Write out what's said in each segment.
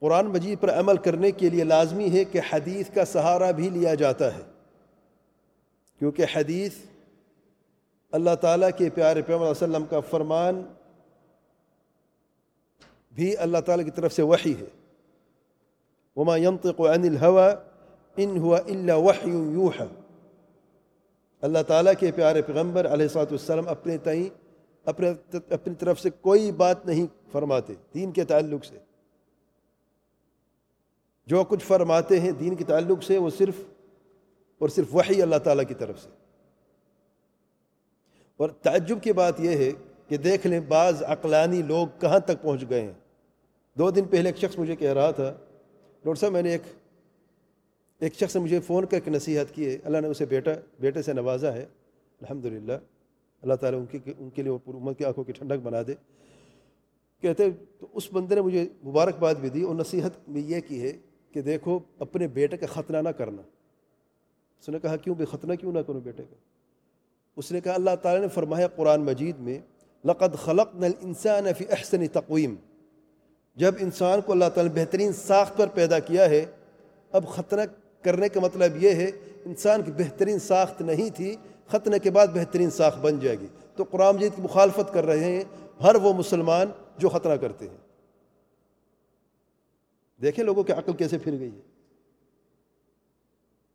قرآن مجید پر عمل کرنے کے لیے لازمی ہے کہ حدیث کا سہارا بھی لیا جاتا ہے۔ کیونکہ حدیث اللہ تعالیٰ کے پیارے پیغمبر علیہ وسلم کا فرمان بھی اللہ تعالیٰ کی طرف سے وحی ہے۔ وما ينطق عن الهوى ان هو الا وحی یوحى اللہ تعالیٰ کے پیارے پیغمبر علیہ السلام اپنے تئیں اپنے اپنی طرف سے کوئی بات نہیں فرماتے، دین کے تعلق سے۔ جو کچھ فرماتے ہیں دین کے تعلق سے وہ صرف اور صرف وحی اللہ تعالیٰ کی طرف سے۔ اور تعجب کی بات یہ ہے کہ دیکھ لیں بعض عقلانی لوگ کہاں تک پہنچ گئے ہیں۔ دو دن پہلے ایک شخص مجھے کہہ رہا تھا، ڈاکٹر صاحب، میں نے ایک ایک شخص نے مجھے فون کر کے نصیحت کی ہے۔ اللہ نے اسے بیٹا، بیٹے سے نوازا ہے۔ الحمدللہ، اللہ تعالیٰ ان کی، ان کے لیے وہ امت کی آنکھوں کی ٹھنڈک بنا دے۔ کہتے، تو اس بندے نے مجھے مبارکباد بھی دی اور نصیحت میں یہ کی ہے کہ دیکھو اپنے بیٹے کا ختنہ نہ کرنا۔ اس نے کہا، کیوں بے ختنہ کیوں نہ کروں بیٹے کا؟ اس نے کہا، اللہ تعالیٰ نے فرمایا قرآن مجید میں، لقد خلقنا الانسان فی احسن تقویم جب انسان کو اللہ تعالیٰ نے بہترین ساخت پر پیدا کیا ہے، اب ختنہ کرنے کا مطلب یہ ہے، انسان کی بہترین ساخت نہیں تھی ختنے کے بعد بہترین ساخت بن جائے گی۔ تو قرآن مجید کی مخالفت کر رہے ہیں ہر وہ مسلمان جو ختنہ کرتے ہیں۔ دیکھیں لوگوں کی عقل کیسے پھر گئی ہے۔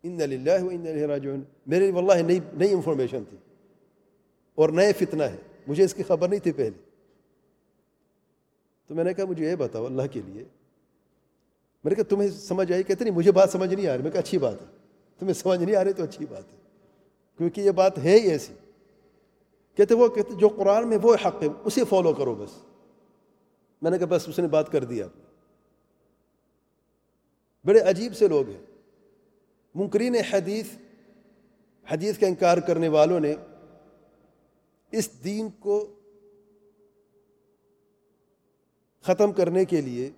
ان للہ و ان راجعون۔ میرے واللہ نئی نئی انفارمیشن تھی۔ اور نئے فتنہ ہے۔ مجھے اس کی خبر نہیں تھی پہلے۔ تو میں نے کہا، مجھے یہ بتاؤ اللہ کے لیے۔ میں نے کہا، تمہیں سمجھ آئی؟ کہتے نہیں، مجھے بات سمجھ نہیں آ رہی۔ میں کہا، اچھی بات ہے۔ تمہیں سمجھ نہیں آ رہی تو اچھی بات ہے۔ کیونکہ یہ بات ہے ہی ایسی۔ کہتے وہ، کہتے جو قرآن میں وہ حق ہے، اسے فالو کرو بس۔ میں نے کہا، بس اس نے بات کر دیا بڑے عجیب سے لوگ ہیں۔ منکرین حدیث حدیث کا انکار کرنے والوں نے اس دین کو ختم کرنے کے لیے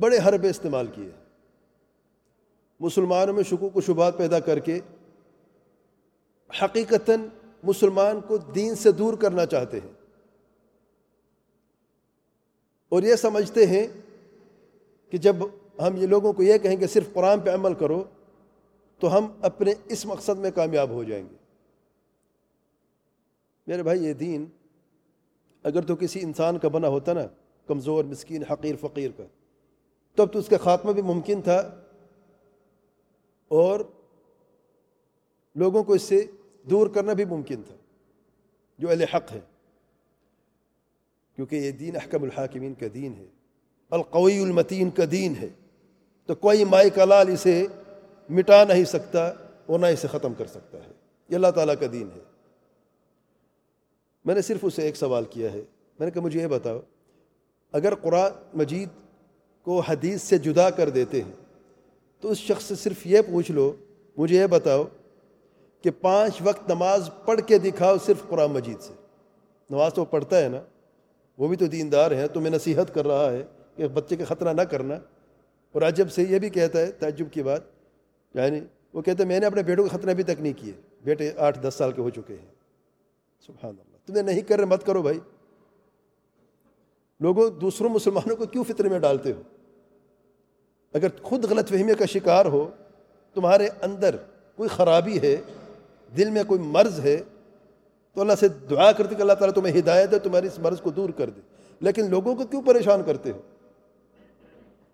بڑے حربے استعمال کیے۔ مسلمانوں میں شکوک و شبہات پیدا کر کے حقیقتاً مسلمان کو دین سے دور کرنا چاہتے ہیں۔ اور یہ سمجھتے ہیں کہ جب ہم یہ لوگوں کو یہ کہیں کہ صرف قرآن پہ عمل کرو تو ہم اپنے اس مقصد میں کامیاب ہو جائیں گے۔ میرے بھائی، یہ دین اگر تو کسی انسان کا بنا ہوتا نا، کمزور، مسکین، حقیر، فقیر کا، تب تو اس کا خاتمہ بھی ممکن تھا۔ اور لوگوں کو اس سے دور کرنا بھی ممکن تھا، جو اہل حق ہے کیونکہ یہ دین احکم الحاکمین کا دین ہے، القوی المتین کا دین ہے۔ تو کوئی مائی کلال اسے مٹا نہیں سکتا اور نہ اسے ختم کر سکتا ہے۔ یہ اللہ تعالیٰ کا دین ہے۔ میں نے صرف اسے ایک سوال کیا ہے۔ میں نے کہا، مجھے یہ بتاؤ، اگر قرآن مجید کو حدیث سے جدا کر دیتے ہیں، تو اس شخص سے صرف یہ پوچھ لو، مجھے یہ بتاؤ کہ پانچ وقت نماز پڑھ کے دکھاؤ صرف قرآن مجید سے۔ نماز تو پڑھتا ہے نا، وہ بھی تو دیندار ہے، تو میں نصیحت کر رہا ہے کہ بچے کا خطرہ نہ کرنا۔ اور عجب سے یہ بھی کہتا ہے تعجب کی بات یعنی وہ کہتے ہیں میں نے اپنے بیٹوں کا خطرہ ابھی تک نہیں کیے، بیٹے آٹھ دس سال کے ہو چکے ہیں۔ سبحان اللہ تمہیں نہیں کر رہے مت کرو بھائی۔ لوگوں، دوسروں مسلمانوں کو کیوں فطرے میں ڈالتے ہو؟ اگر خود غلط فہمی کا شکار ہو، تمہارے اندر کوئی خرابی ہے، دل میں کوئی مرض ہے، تو اللہ سے دعا کرتے کہ اللہ تعالیٰ تمہیں ہدایت ہے تمہاری اس مرض کو دور کر دے۔ لیکن لوگوں کو کیوں پریشان کرتے ہو؟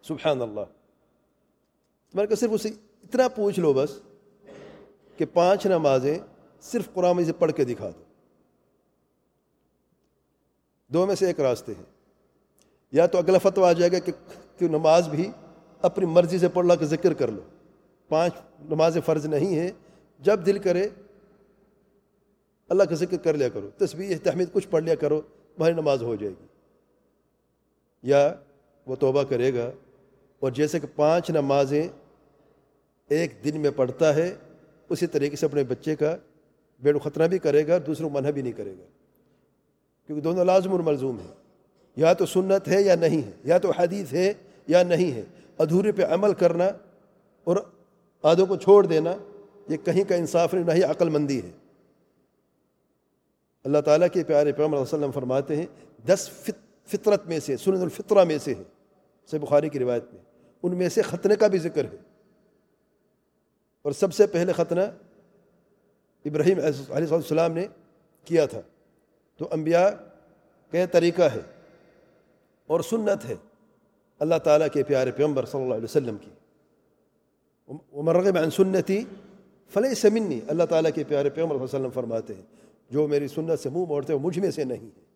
سبحان اللہ تمہارے کو صرف اسے اتنا پوچھ لو بس کہ پانچ نمازیں صرف قرآن سے پڑھ کے دکھا دو۔ دو میں سے ایک راستے ہیں۔ یا تو اگلا فتو آ جائے گا کہ نماز بھی اپنی مرضی سے پڑھ لا کے ذکر کر لو۔ پانچ نمازیں فرض نہیں ہیں۔ جب دل کرے، اللہ کا ذکر کر لیا کرو۔ تصویر تحمید، کچھ پڑھ لیا کرو بھائی نماز ہو جائے گی۔ یا وہ توبہ کرے گا۔ اور جیسے کہ پانچ نمازیں ایک دن میں پڑھتا ہے، اسی طریقے سے اپنے بچے کا بیڑ خطرہ بھی کرے گا، دوسروں منع بھی نہیں کرے گا۔ کیونکہ دونوں لازم اور ملزوم ہیں۔ یا تو سنت ہے یا نہیں ہے، یا تو حدیث ہے یا نہیں ہے۔ ادھورے پہ عمل کرنا اور آدھوں کو چھوڑ دینا، یہ کہیں کا انصاف نہیں، نہ ہی عقل مندی ہے۔ اللہ تعالیٰ کے پیارے پیغمبر علیہ وسلم فرماتے ہیں، دس فطرت میں سے، سنن الفطرہ میں سے ہے۔ سے بخاری کی روایت میں۔ ان میں سے ختنے کا بھی ذکر ہے۔ اور سب سے پہلے ختنہ ابراہیم علیہ السلام نے کیا تھا۔ تو انبیاء کا یہ طریقہ ہے اور سنت ہے اللہ تعالیٰ کے پیارے پیغمبر صلی اللہ علیہ وسلم کی۔ رغب عن سنتی فلح سمنی اللہ تعالیٰ کے پیارے پیغمبر صلی اللہ علیہ وسلم فرماتے ہیں، جو میری سنت سے منہ موڑتے ہیں، وہ مجھ میں سے نہیں ہے۔